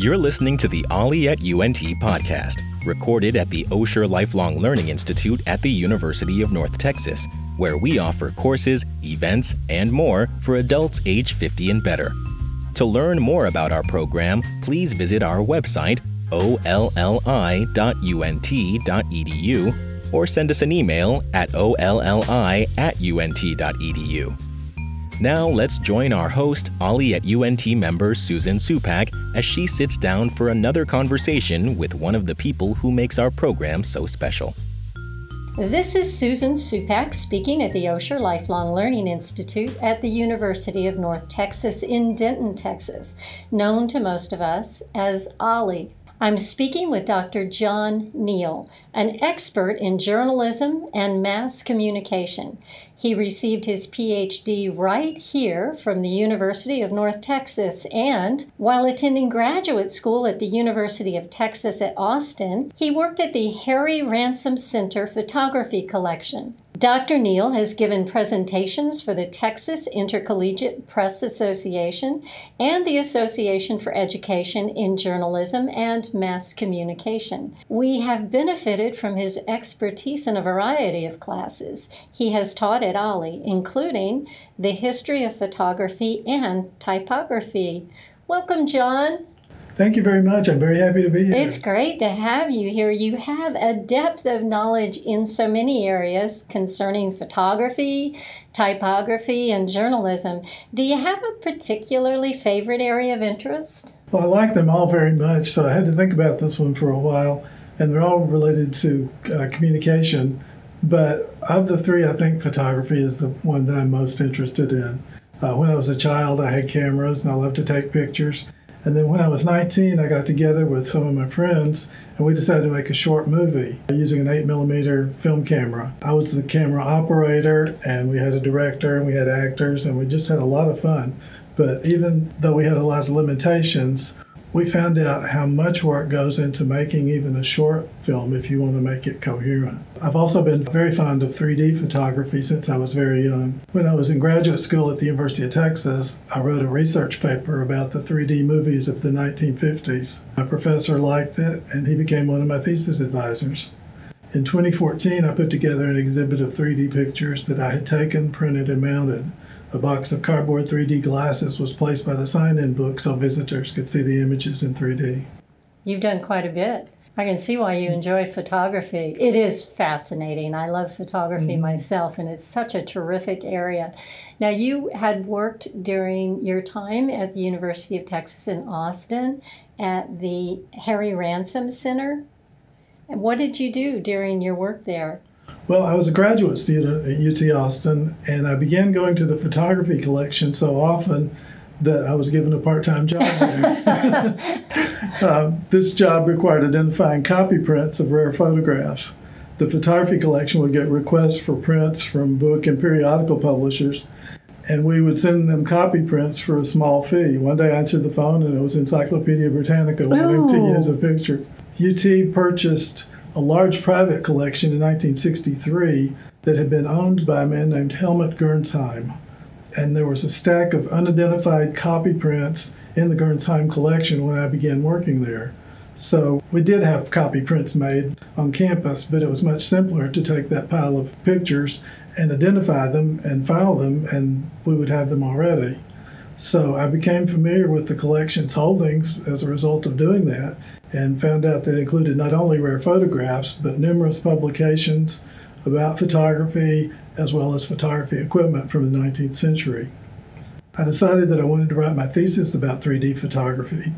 You're listening to the OLLI at UNT podcast, recorded at the Osher Lifelong Learning Institute at the University of North Texas, where we offer courses, events, and more for adults age 50 and better. To learn more about our program, please visit our website, olli.unt.edu, or send us an email at olli at unt.edu. Now let's join our host, OLLI at UNT member Susan Supak, as she sits down for another conversation with one of the people who makes our program so special. This is Susan Supak speaking at the Osher Lifelong Learning Institute at the University of North Texas in Denton, Texas, known to most of us as OLLI. I'm speaking with Dr. John Neal, an expert in journalism and mass communication. He received his PhD right here from the University of North Texas, and while attending graduate school at the University of Texas at Austin, he worked at the Harry Ransom Center Photography Collection. Dr. Neal has given presentations for the Texas Intercollegiate Press Association and the Association for Education in Journalism and Mass Communication. We have benefited from his expertise in a variety of classes. He has taught at OLLI, including the history of photography and typography. Welcome, John. Thank you very much. I'm very happy to be here. It's great to have you here. You have a depth of knowledge in so many areas concerning photography, typography, and journalism. Do you have a particularly favorite area of interest? Well, I like them all very much, so I had to think about this one for a while, and they're all related to uh, communication. But of the three, I think photography is the one that I'm most interested in. Uh, when I was a child, I had cameras and I loved to take pictures. And then when I was 19, I got together with some of my friends and we decided to make a short movie using an 8 millimeter film camera. I was the camera operator and we had a director and we had actors and we just had a lot of fun. But even though we had a lot of limitations, we found out how much work goes into making even a short film if you want to make it coherent. I've also been very fond of 3D photography since I was very young. When I was in graduate school at the University of Texas, I wrote a research paper about the 3D movies of the 1950s. My professor liked it, and he became one of my thesis advisors. In 2014, I put together an exhibit of 3D pictures that I had taken, printed, and mounted. A box of cardboard 3D glasses was placed by the sign in book so visitors could see the images in 3D. You've done quite a bit. I can see why you enjoy photography. It is fascinating. I love photography mm-hmm. myself, and it's such a terrific area. Now, you had worked during your time at the University of Texas in Austin at the Harry Ransom Center. What did you do during your work there? Well, I was a graduate student at UT Austin, and I began going to the photography collection so often that I was given a part time job there. uh, this job required identifying copy prints of rare photographs. The photography collection would get requests for prints from book and periodical publishers, and we would send them copy prints for a small fee. One day I answered the phone, and it was Encyclopedia Britannica wanting to use a picture. UT purchased a large private collection in 1963 that had been owned by a man named Helmut Gernsheim. And there was a stack of unidentified copy prints in the Gernsheim collection when I began working there. So we did have copy prints made on campus, but it was much simpler to take that pile of pictures and identify them and file them, and we would have them already. So I became familiar with the collection's holdings as a result of doing that and found out that it included not only rare photographs, but numerous publications about photography as well as photography equipment from the 19th century. I decided that I wanted to write my thesis about 3D photography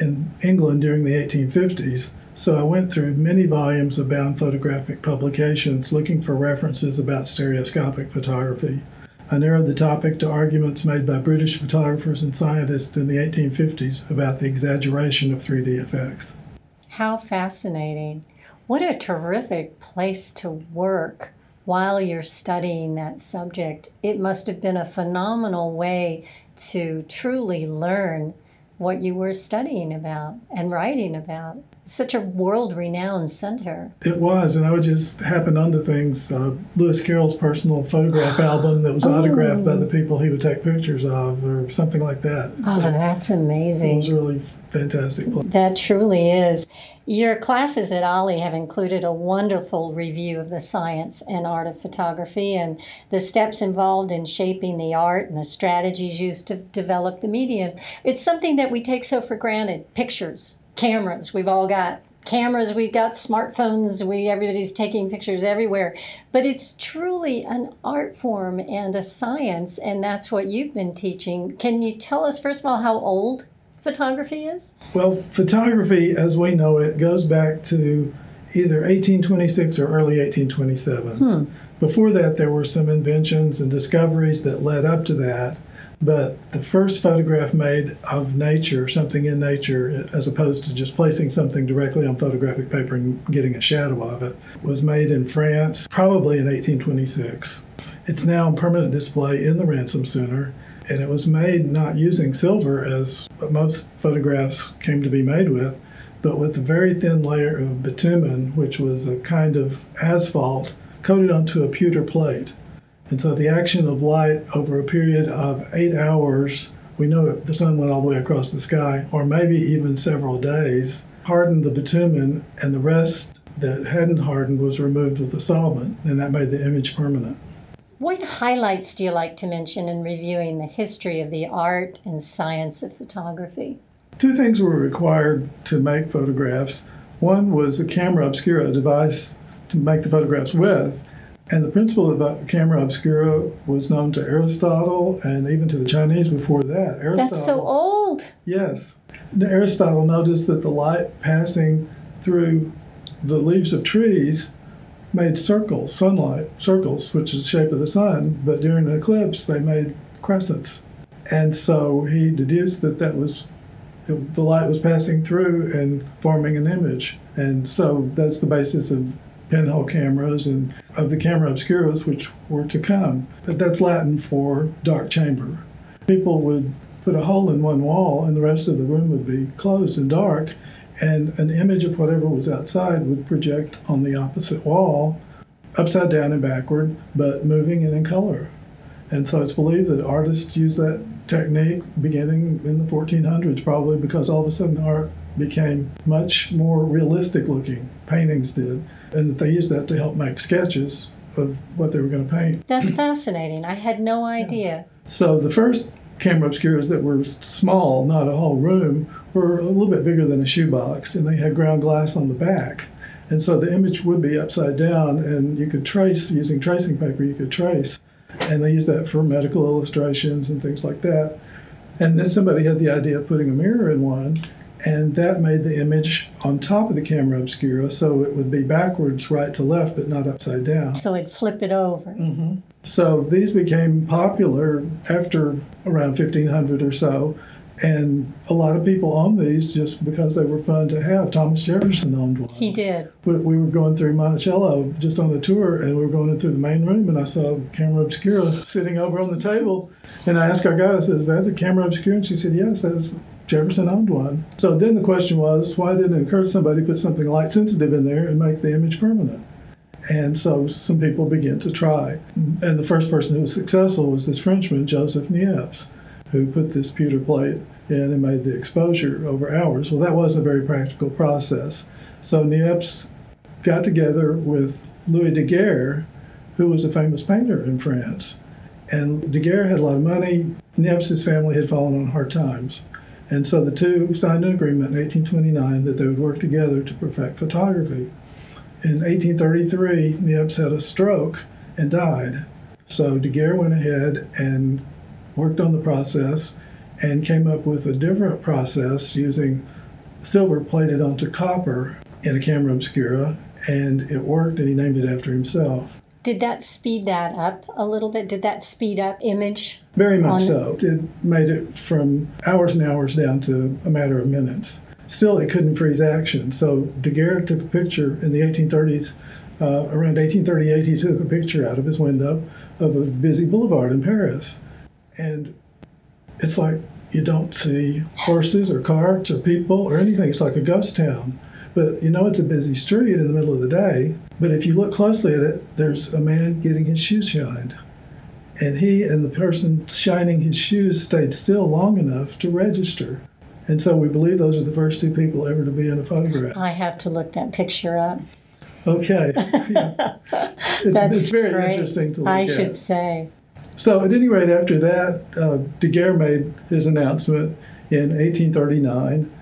in England during the 1850s, so I went through many volumes of bound photographic publications looking for references about stereoscopic photography. I narrowed the topic to arguments made by British photographers and scientists in the 1850s about the exaggeration of 3D effects. How fascinating. What a terrific place to work while you're studying that subject. It must have been a phenomenal way to truly learn what you were studying about and writing about such a world renowned center. It was, and I would just happen onto things. Uh, Lewis Carroll's personal photograph album that was oh. autographed by the people he would take pictures of, or something like that. Oh, so that's amazing. It was really fantastic. That truly is. Your classes at OLLI have included a wonderful review of the science and art of photography and the steps involved in shaping the art and the strategies used to develop the medium. It's something that we take so for granted. Pictures, cameras, we've all got cameras, we've got smartphones, we everybody's taking pictures everywhere. But it's truly an art form and a science, and that's what you've been teaching. Can you tell us first of all how old photography is? Well, photography, as we know it, goes back to either 1826 or early 1827. Hmm. Before that, there were some inventions and discoveries that led up to that. But the first photograph made of nature, something in nature, as opposed to just placing something directly on photographic paper and getting a shadow of it, was made in France, probably in 1826. It's now on permanent display in the Ransom Center and it was made not using silver as most photographs came to be made with, but with a very thin layer of bitumen, which was a kind of asphalt coated onto a pewter plate. And so the action of light over a period of eight hours, we know the sun went all the way across the sky, or maybe even several days, hardened the bitumen, and the rest that hadn't hardened was removed with a solvent, and that made the image permanent. What highlights do you like to mention in reviewing the history of the art and science of photography? Two things were required to make photographs. One was a camera obscura a device to make the photographs with, and the principle of uh, camera obscura was known to Aristotle and even to the Chinese before that. Aristotle, That's so old. Yes. Aristotle noticed that the light passing through the leaves of trees made circles, sunlight circles, which is the shape of the sun, but during the eclipse they made crescents. And so he deduced that that was the light was passing through and forming an image. And so that's the basis of pinhole cameras and of the camera obscuras, which were to come. But that's Latin for dark chamber. People would put a hole in one wall and the rest of the room would be closed and dark and an image of whatever was outside would project on the opposite wall, upside down and backward, but moving and in color. And so it's believed that artists used that technique beginning in the 1400s, probably because all of a sudden art became much more realistic looking. Paintings did, and that they used that to help make sketches of what they were going to paint. That's fascinating. I had no idea. So the first camera obscuras that were small, not a whole room, were a little bit bigger than a shoebox, and they had ground glass on the back. And so the image would be upside down, and you could trace using tracing paper. You could trace, and they used that for medical illustrations and things like that. And then somebody had the idea of putting a mirror in one, and that made the image on top of the camera obscura, so it would be backwards, right to left, but not upside down. So it'd flip it over. Mm-hmm. So these became popular after around 1500 or so and a lot of people owned these just because they were fun to have. Thomas Jefferson owned one. He did. We, we were going through Monticello just on a tour, and we were going through the main room, and I saw camera obscura sitting over on the table. And I asked our guy, I said, Is that a camera obscura? And she said, Yes, that's Jefferson owned one. So then the question was, why didn't it to somebody to put something light sensitive in there and make the image permanent? And so some people began to try. And the first person who was successful was this Frenchman, Joseph Niepce who put this pewter plate in and made the exposure over hours. Well, that wasn't a very practical process. So Niepce got together with Louis Daguerre, who was a famous painter in France. And Daguerre had a lot of money. Niepce's family had fallen on hard times. And so the two signed an agreement in 1829 that they would work together to perfect photography. In 1833, Niepce had a stroke and died. So Daguerre went ahead and worked on the process, and came up with a different process using silver plated onto copper in a camera obscura, and it worked, and he named it after himself. Did that speed that up a little bit? Did that speed up image? Very much so. It made it from hours and hours down to a matter of minutes. Still, it couldn't freeze action. So Daguerre took a picture in the 1830s. Uh, around 1838, he took a picture out of his window of a busy boulevard in Paris and it's like you don't see horses or carts or people or anything. It's like a ghost town. But you know it's a busy street in the middle of the day. But if you look closely at it, there's a man getting his shoes shined. And he and the person shining his shoes stayed still long enough to register. And so we believe those are the first two people ever to be in a photograph. I have to look that picture up. Okay. Yeah. It's, That's it's very great. interesting to look I at. I should say. So, at any rate, after that, uh, Daguerre made his announcement in 1839,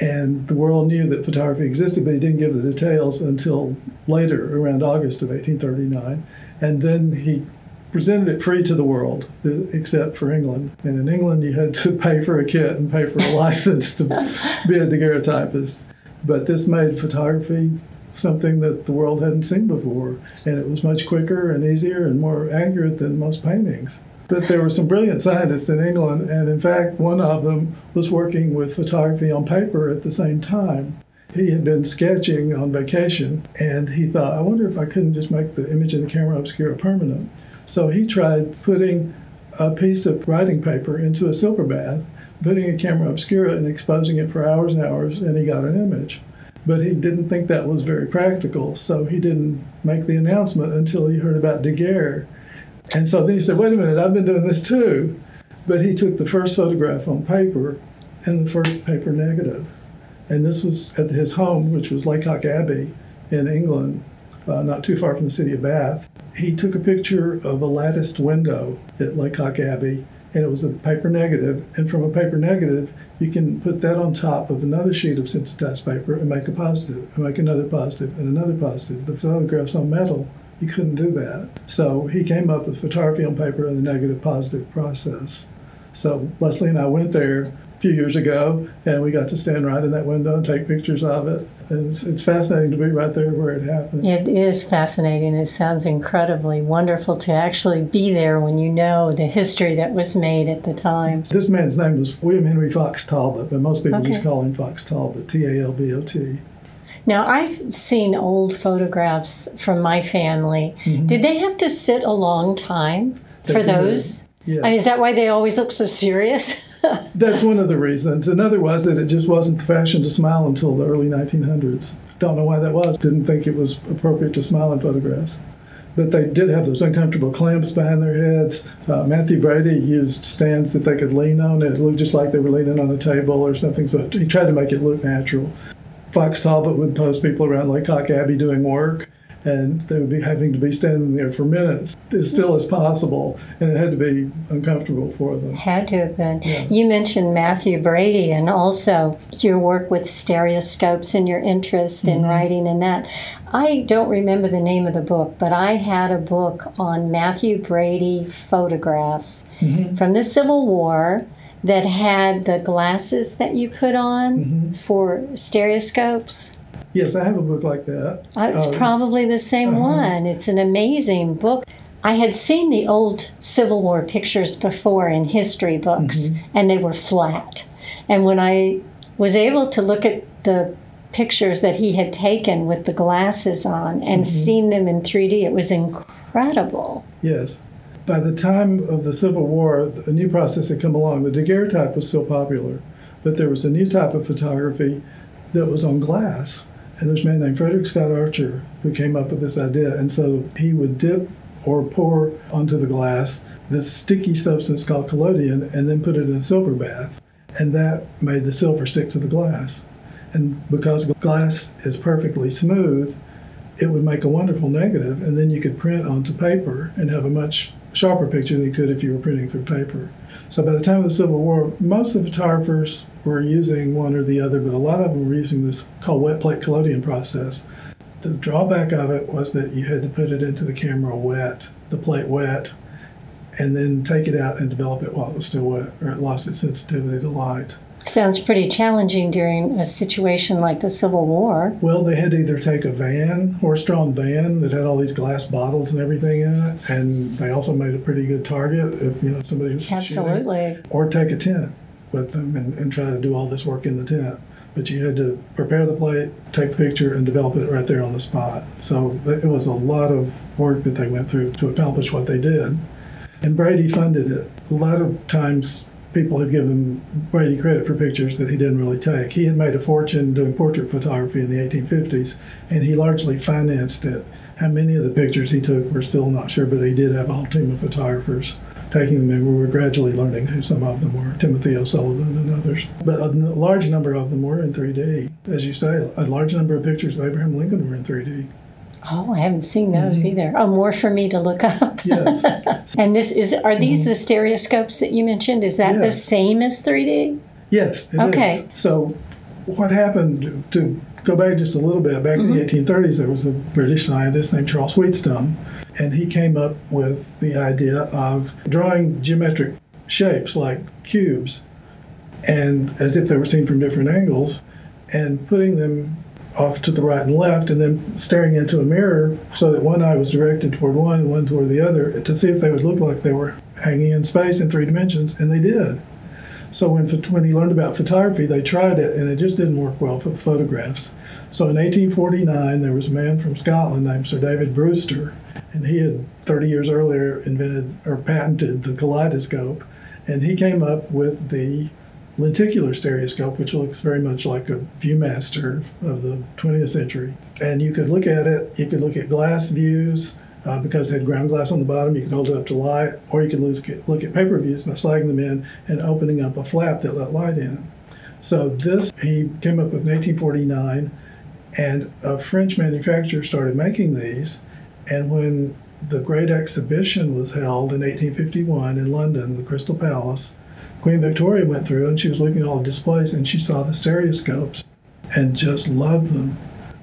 and the world knew that photography existed, but he didn't give the details until later, around August of 1839. And then he presented it free to the world, uh, except for England. And in England, you had to pay for a kit and pay for a license to be a daguerreotypist. But this made photography something that the world hadn't seen before. And it was much quicker and easier and more accurate than most paintings. But there were some brilliant scientists in England, and in fact, one of them was working with photography on paper at the same time. He had been sketching on vacation, and he thought, I wonder if I couldn't just make the image in the camera obscura permanent. So he tried putting a piece of writing paper into a silver bath, putting a camera obscura and exposing it for hours and hours, and he got an image. But he didn't think that was very practical, so he didn't make the announcement until he heard about Daguerre. And so then he said, wait a minute, I've been doing this too. But he took the first photograph on paper and the first paper negative. And this was at his home, which was Lacock Abbey in England, uh, not too far from the city of Bath. He took a picture of a latticed window at Lacock Abbey, and it was a paper negative. And from a paper negative, you can put that on top of another sheet of sensitized paper and make a positive, and make another positive, and another positive. The photographs on metal, you couldn't do that. So he came up with photography on paper and the negative positive process. So Leslie and I went there a few years ago, and we got to stand right in that window and take pictures of it. It's, it's fascinating to be right there where it happened. It is fascinating. It sounds incredibly wonderful to actually be there when you know the history that was made at the time. This man's name was William Henry Fox Talbot, but most people Okay. just call him Fox Talbot, T A L B O T. Now, I've seen old photographs from my family. Did they have to sit a long time Mm-hmm. They for did. those? Yes. And is that why they always look so serious? That's one of the reasons. Another was that it just wasn't the fashion to smile until the early 1900s. Don't know why that was. Didn't think it was appropriate to smile in photographs. But they did have those uncomfortable clamps behind their heads. Uh, Mathew Brady used stands that they could lean on. It looked just like they were leaning on a table or something. So he tried to make it look natural. Fox Talbot would post people around Lacock Abbey doing work, and they would be having to be standing there for minutes as still as possible, and it had to be uncomfortable for them. Had to have been. Yeah. You mentioned Mathew Brady and also your work with stereoscopes and your interest in mm-hmm. writing and that. I don't remember the name of the book, but I had a book on Mathew Brady photographs mm-hmm. from the Civil War that had the glasses that you put on mm-hmm. for stereoscopes. Yes, I have a book like that. Uh, It's Oh, probably the same uh-huh. one. It's an amazing book. I had seen the old Civil War pictures before in history books, Mm-hmm. and they were flat. And when I was able to look at the pictures that he had taken with the glasses on and Mm-hmm. seen them in 3D, it was incredible. Yes. By the time of the Civil War, a new process had come along. The daguerreotype was still popular, but there was a new type of photography that was on glass. And there's a man named Frederick Scott Archer who came up with this idea. And so he would dip or pour onto the glass this sticky substance called collodion and then put it in a silver bath. And that made the silver stick to the glass. And because glass is perfectly smooth, it would make a wonderful negative, and then you could print onto paper and have a much sharper picture than you could if you were printing through paper. So by the time of the Civil War, most of the photographers were using one or the other, but a lot of them were using this called wet plate collodion process. The drawback of it was that you had to put it into the camera wet, the plate wet, and then take it out and develop it while it was still wet, or it lost its sensitivity to light. Sounds pretty challenging during a situation like the Civil War. Well, they had to either take a van, horse-drawn van that had all these glass bottles and everything in it, and they also made a pretty good target if you know somebody was shooting. Absolutely. Or take a tent with them and, and try to do all this work in the tent. But you had to prepare the plate, take the picture, and develop it right there on the spot. So it was a lot of work that they went through to accomplish what they did. And Brady funded it. A lot of times people have given Brady credit for pictures that he didn't really take. He had made a fortune doing portrait photography in the 1850s, and he largely financed it. How many of the pictures he took, we're still not sure, but he did have a whole team of photographers taking them and we were gradually learning who some of them were Timothy O'Sullivan and others. But a large number of them were in 3D. As you say, a large number of pictures of Abraham Lincoln were in 3D. Oh, I haven't seen those mm-hmm. either. Oh, more for me to look up. Yes. And this is are these mm-hmm. the stereoscopes that you mentioned? Is that the same as 3D? Yes, it is. Okay. So, what happened to go back just a little bit? Back in the mm-hmm. 1830s, there was a British scientist named Charles Wheatstone, and he came up with the idea of drawing geometric shapes like cubes, and as if they were seen from different angles, and putting them off to the right and left, and then staring into a mirror so that one eye was directed toward one and one toward the other to see if they would look like they were hanging in space in three dimensions, and they did. So when, when he learned about photography, they tried it, and it just didn't work well for photographs. So in 1849, there was a man from Scotland named Sir David Brewster, and he had 30 years earlier invented or patented the kaleidoscope, and he came up with the lenticular stereoscope, which looks very much like a ViewMaster of the 20th century. And you could look at it, you could look at glass views, uh, because it had ground glass on the bottom, you could hold it up to light, or you could look at, look at paper views by sliding them in and opening up a flap that let light in. So this he came up with in 1849, and a French manufacturer started making these. And when the Great Exhibition was held in 1851 in London, the Crystal Palace, Queen Victoria went through and she was looking at all the displays and she saw the stereoscopes and just loved them.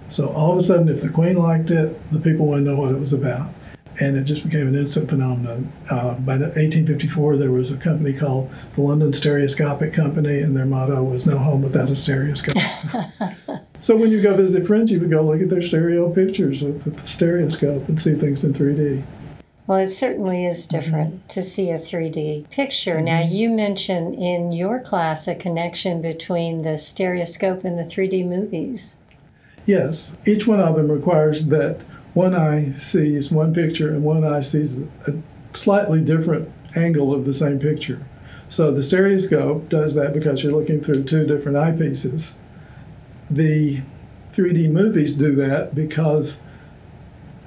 So all of a sudden, if the Queen liked it, the people wanted to know what it was about. And it just became an instant phenomenon. Uh, by 1854, there was a company called the London Stereoscopic Company, and their motto was "No home without a stereoscope." so when you go visit friends, you would go look at their stereo pictures with, with the stereoscope and see things in 3D. Well, it certainly is mm-hmm. different to see a 3D picture. Now, mm-hmm. you mentioned in your class a connection between the stereoscope and the 3D movies. Yes, each one of them requires that one eye sees one picture and one eye sees a slightly different angle of the same picture. So the stereoscope does that because you're looking through two different eyepieces. The 3D movies do that because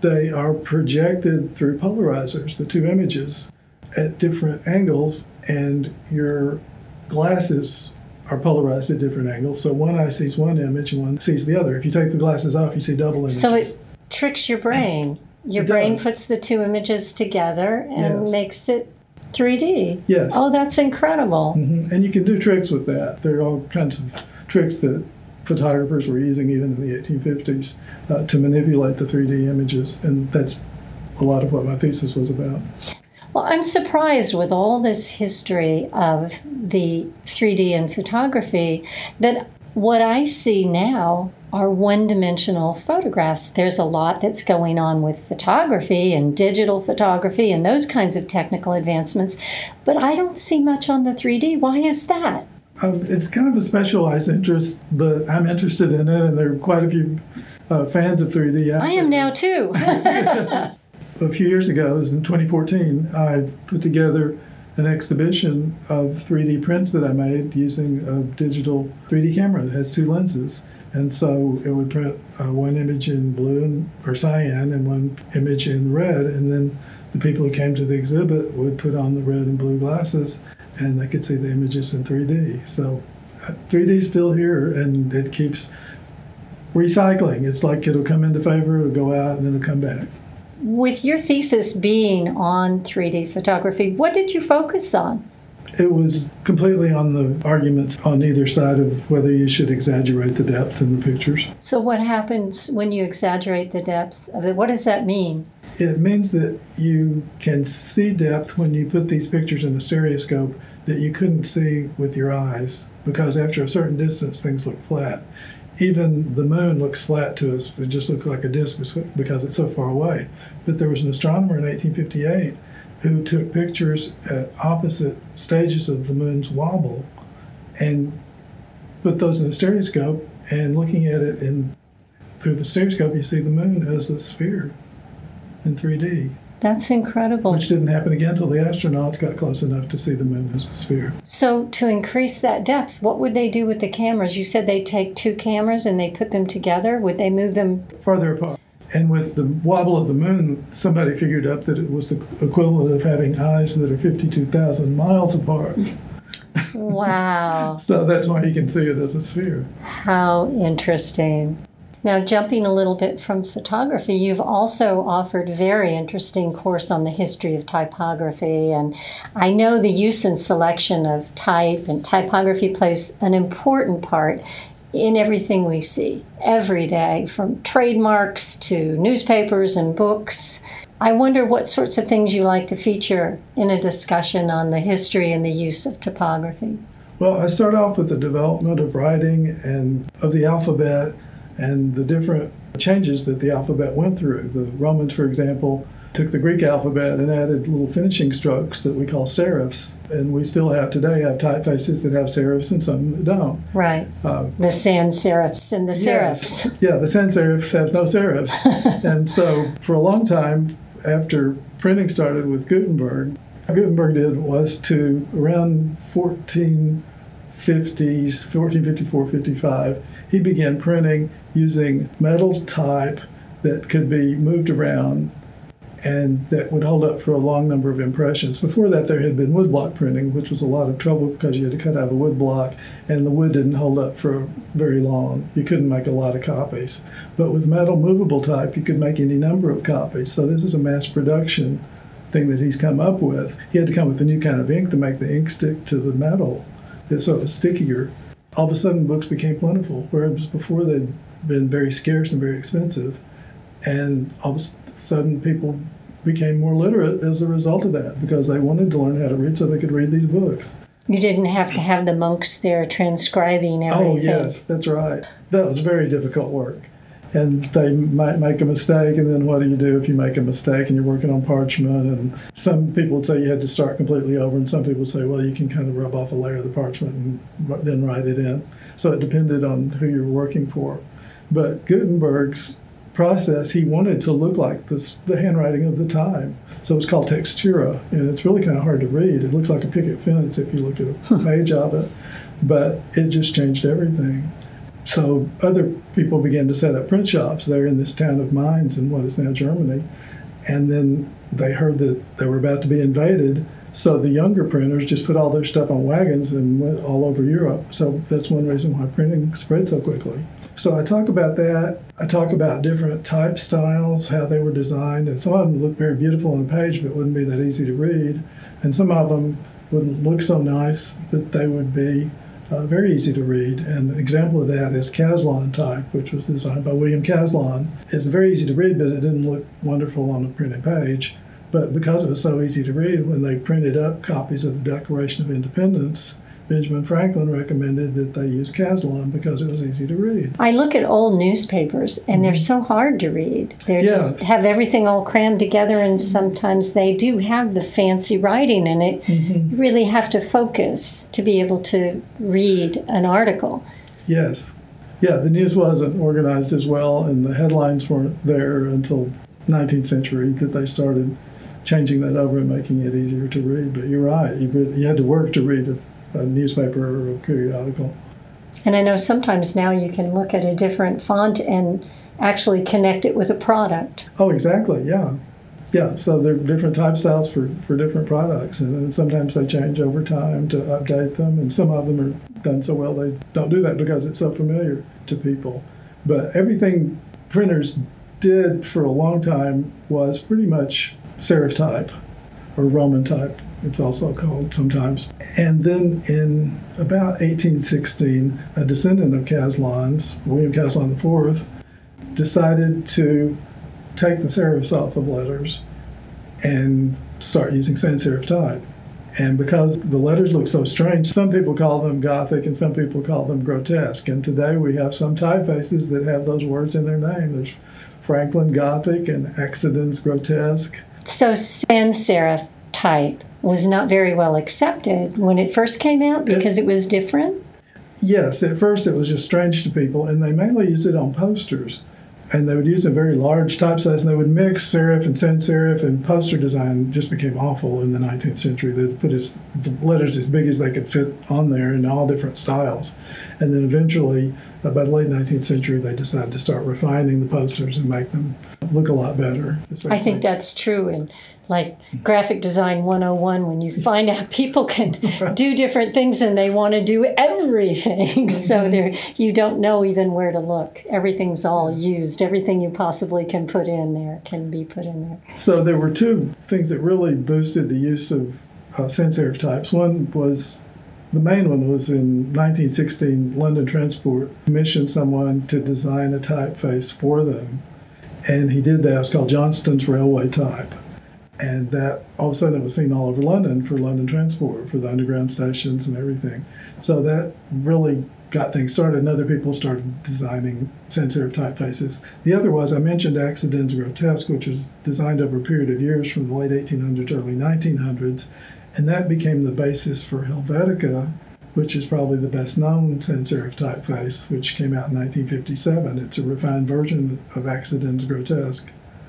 they are projected through polarizers, the two images, at different angles, and your glasses are polarized at different angles. So one eye sees one image and one sees the other. If you take the glasses off, you see double images. So it tricks your brain. Your It brain does. puts the two images together and Yes. makes it 3D. Yes. Oh, that's incredible. Mhm. And you can do tricks with that. There are all kinds of tricks that photographers were using even in the 1850s uh, to manipulate the 3D images, and that's a lot of what my thesis was about. Well, I'm surprised with all this history of the 3D and photography that what I see now are one dimensional photographs. There's a lot that's going on with photography and digital photography and those kinds of technical advancements, but I don't see much on the 3D. Why is that? Um, it's kind of a specialized interest, but I'm interested in it, and there are quite a few uh, fans of 3D. out I am now too. a few years ago, it was in 2014, I put together an exhibition of 3D prints that I made using a digital 3D camera that has two lenses. And so it would print uh, one image in blue and, or cyan and one image in red. And then the people who came to the exhibit would put on the red and blue glasses and I could see the images in 3D. So uh, 3D is still here and it keeps recycling. It's like it'll come into favor, it'll go out, and then it'll come back. With your thesis being on 3D photography, what did you focus on? It was completely on the arguments on either side of whether you should exaggerate the depth in the pictures. So, what happens when you exaggerate the depth of it? What does that mean? It means that you can see depth when you put these pictures in a stereoscope that you couldn't see with your eyes because after a certain distance things look flat. Even the moon looks flat to us, it just looks like a disk because it's so far away. But there was an astronomer in 1858 who took pictures at opposite stages of the moon's wobble and put those in a stereoscope and looking at it in through the stereoscope you see the moon as a sphere in 3D, That's incredible. which didn't happen again until the astronauts got close enough to see the moon as a sphere. So, to increase that depth, what would they do with the cameras? You said they take two cameras and they put them together. Would they move them? Farther apart. And with the wobble of the moon, somebody figured out that it was the equivalent of having eyes that are 52,000 miles apart. Wow. so that's why you can see it as a sphere. How interesting. Now, jumping a little bit from photography, you've also offered very interesting course on the history of typography. And I know the use and selection of type and typography plays an important part in everything we see every day, from trademarks to newspapers and books. I wonder what sorts of things you like to feature in a discussion on the history and the use of typography. Well, I start off with the development of writing and of the alphabet and the different changes that the alphabet went through. The Romans, for example, took the Greek alphabet and added little finishing strokes that we call serifs. And we still have today have typefaces that have serifs and some that don't. Right. Uh, the sans serifs and the yes. serifs. Yeah, the sans serifs have no serifs. and so for a long time, after printing started with Gutenberg, Gutenberg did was to around 1450s, 1454, 55, he began printing using metal type that could be moved around and that would hold up for a long number of impressions. Before that, there had been woodblock printing, which was a lot of trouble because you had to cut out a woodblock, and the wood didn't hold up for very long. You couldn't make a lot of copies. But with metal movable type, you could make any number of copies. So this is a mass production thing that he's come up with. He had to come up with a new kind of ink to make the ink stick to the metal, so it was stickier. All of a sudden, books became plentiful, whereas before they'd been very scarce and very expensive. And all of a sudden, people became more literate as a result of that because they wanted to learn how to read so they could read these books. You didn't have to have the monks there transcribing oh, everything. Oh, yes, that's right. That was very difficult work. And they might make a mistake, and then what do you do if you make a mistake and you're working on parchment? And some people would say you had to start completely over, and some people would say, well, you can kind of rub off a layer of the parchment and then write it in. So it depended on who you were working for. But Gutenberg's process, he wanted to look like this, the handwriting of the time. So it's called textura, and it's really kind of hard to read. It looks like a picket fence if you look at a page of it, but it just changed everything. So other people began to set up print shops there in this town of Mainz in what is now Germany, and then they heard that they were about to be invaded. So the younger printers just put all their stuff on wagons and went all over Europe. So that's one reason why printing spread so quickly. So I talk about that. I talk about different type styles, how they were designed, and some of them look very beautiful on the page, but wouldn't be that easy to read. And some of them wouldn't look so nice that they would be uh, very easy to read. And an example of that is Caslon type, which was designed by William Caslon. It's very easy to read, but it didn't look wonderful on a printed page. But because it was so easy to read, when they printed up copies of the Declaration of Independence, Benjamin Franklin recommended that they use Caslon because it was easy to read. I look at old newspapers and they're mm-hmm. so hard to read. They Yeah. just have everything all crammed together, and sometimes they do have the fancy writing in it. Mm-hmm. You really have to focus to be able to read an article. Yes. Yeah, the news wasn't organized as well, and the headlines weren't there until 19th century that they started changing that over and making it easier to read. But you're right, you, you had to work to read a, a newspaper or a periodical. And I know sometimes now you can look at a different font and actually connect it with a product. Oh, exactly, yeah. Yeah, so there are different type styles for, for different products, and sometimes they change over time to update them, and some of them are done so well they don't do that because it's so familiar to people. But everything printers did for a long time was pretty much serif type or Roman type, it's also called sometimes. And then in about 1816, a descendant of Caslon's, William Caslon IV, decided to take the serifs off of letters and start using sans serif type. And because the letters look so strange, some people call them Gothic and some people call them grotesque. And today we have some typefaces that have those words in their name. There's Franklin Gothic and Akzidenz-Grotesk. So sans serif type was not very well accepted when it first came out because it was different. Yes, at first it was just strange to people, and they mainly used it on posters. And they would use a very large typeface, and they would mix serif and sans serif, and poster design just became awful in the 19th century. They'd put as, the letters as big as they could fit on there in all different styles. And then eventually, uh, by the late 19th century, they decided to start refining the posters and make them look a lot better. I think that's true. And like graphic design 101 when you find out people can do different things and they want to do everything so mm-hmm. there you don't know even where to look everything's all used everything you possibly can put in there can be put in there so there were two things that really boosted the use of uh, sans serif types one was the main one was in 1916 london transport commissioned someone to design a typeface for them and he did that It's called johnston's railway type and that all of a sudden it was seen all over London for London Transport, for the underground stations and everything. So that really got things started, and other people started designing sans serif typefaces. The other was I mentioned Akzidenz-Grotesk, which was designed over a period of years from the late 1800s, early 1900s, and that became the basis for Helvetica, which is probably the best known sans serif typeface, which came out in 1957. It's a refined version of Akzidenz-Grotesk.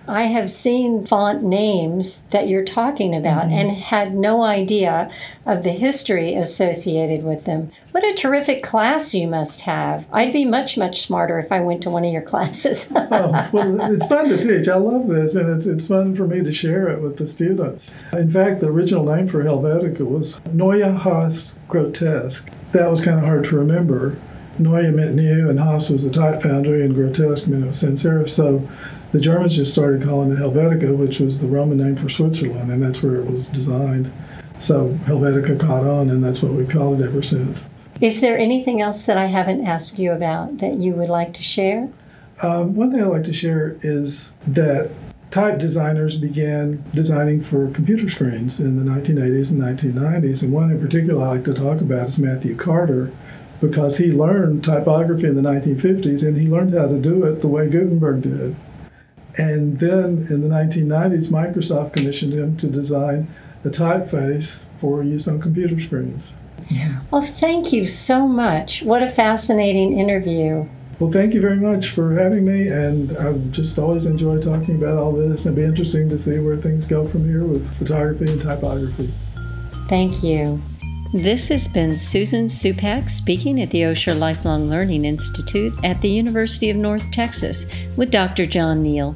I have seen font names that you're talking about mm-hmm. and had no idea of the history associated with them. What a terrific class you must have. I'd be much, much smarter if I went to one of your classes. oh, well, it's fun to teach. I love this, and it's, it's fun for me to share it with the students. In fact, the original name for Helvetica was Neue Haas Grotesk. That was kind of hard to remember. Neue meant new, and Haas was a type foundry, and Grotesque meant it was sans serif. So the Germans just started calling it Helvetica, which was the Roman name for Switzerland, and that's where it was designed. So Helvetica caught on, and that's what we called it ever since. Is there anything else that I haven't asked you about that you would like to share? Um, one thing I'd like to share is that type designers began designing for computer screens in the 1980s and 1990s, and one in particular I like to talk about is Matthew Carter because he learned typography in the 1950s and he learned how to do it the way Gutenberg did. And then in the 1990s, Microsoft commissioned him to design a typeface for use on computer screens. Yeah. Well, thank you so much. What a fascinating interview. Well, thank you very much for having me, and I've just always enjoy talking about all this, it'd be interesting to see where things go from here with photography and typography. Thank you. This has been Susan Supak speaking at the Osher Lifelong Learning Institute at the University of North Texas with Dr. John Neal.